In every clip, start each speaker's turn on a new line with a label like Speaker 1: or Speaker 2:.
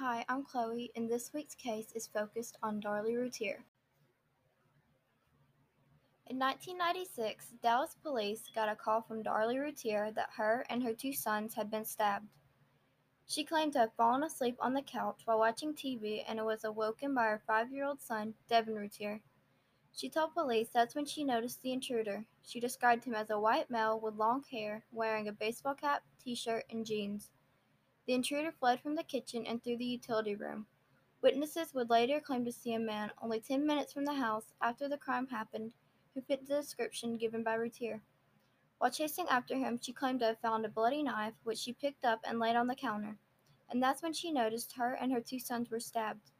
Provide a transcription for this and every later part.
Speaker 1: Hi, I'm Chloe, and this week's case is focused on Darlie Routier. In 1996, Dallas police got a call from Darlie Routier that her and her two sons had been stabbed. She claimed to have fallen asleep on the couch while watching TV and was awoken by her five year old son, Devon Routier. She told police that's when she noticed the intruder. She described him as a white male with long hair, wearing a baseball cap, t shirt, and jeans. The intruder fled from the kitchen and through the utility room. Witnesses would later claim to see a man only 10 minutes from the house after the crime happened who fit the description given by Routier. While chasing after him, she claimed to have found a bloody knife, which she picked up and laid on the counter. And that's when she noticed her and her two sons were stabbed.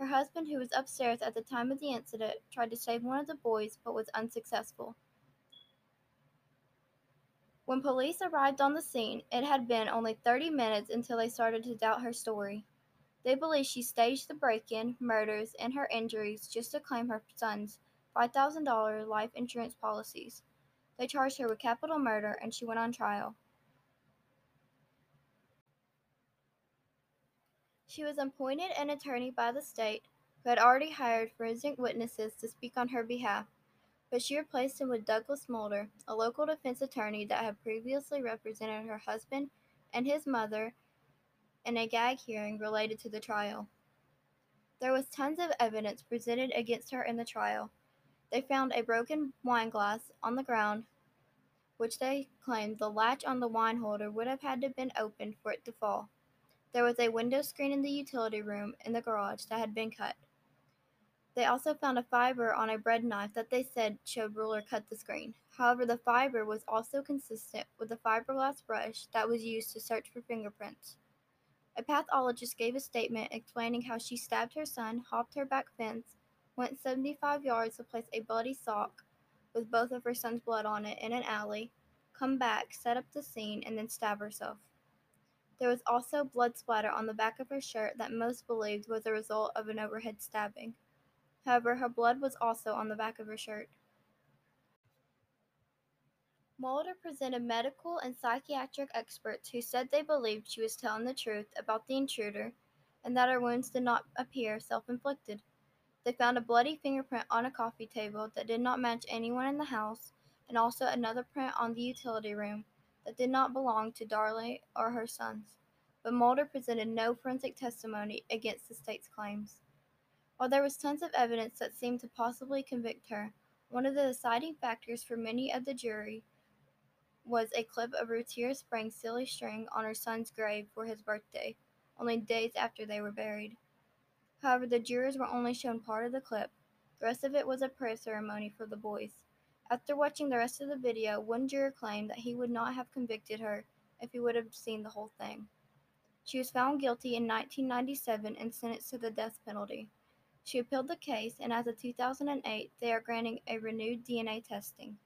Speaker 1: Her husband, who was upstairs at the time of the incident, tried to save one of the boys but was unsuccessful. When police arrived on the scene, it had been only 30 minutes until they started to doubt her story. They believe she staged the break in, murders, and her injuries just to claim her son's $5,000 life insurance policies. They charged her with capital murder and she went on trial. She was appointed an attorney by the state, who had already hired forensic witnesses to speak on her behalf but she replaced him with Douglas Mulder, a local defense attorney that had previously represented her husband and his mother in a gag hearing related to the trial. There was tons of evidence presented against her in the trial. They found a broken wine glass on the ground, which they claimed the latch on the wine holder would have had to have been opened for it to fall. There was a window screen in the utility room in the garage that had been cut. They also found a fiber on a bread knife that they said showed Routier cut the screen. However, the fiber was also consistent with the fiberglass brush that was used to search for fingerprints. A pathologist gave a statement explaining how she stabbed her son, hopped her back fence, went 75 yards to place a bloody sock with both of her son's blood on it in an alley, come back, set up the scene, and then stab herself. There was also blood splatter on the back of her shirt that most believed was a result of an overhead stabbing. However, her blood was also on the back of her shirt. Mulder presented medical and psychiatric experts who said they believed she was telling the truth about the intruder and that her wounds did not appear self inflicted. They found a bloody fingerprint on a coffee table that did not match anyone in the house, and also another print on the utility room that did not belong to Darlie or her sons. But Mulder presented no forensic testimony against the state's claims. While there was tons of evidence that seemed to possibly convict her, one of the deciding factors for many of the jury was a clip of Routier spraying silly string on her son's grave for his birthday, only days after they were buried. However, the jurors were only shown part of the clip. The rest of it was a prayer ceremony for the boys. After watching the rest of the video, one juror claimed that he would not have convicted her if he would have seen the whole thing. She was found guilty in 1997 and sentenced to the death penalty. She appealed the case, and as of 2008, they are granting a renewed DNA testing.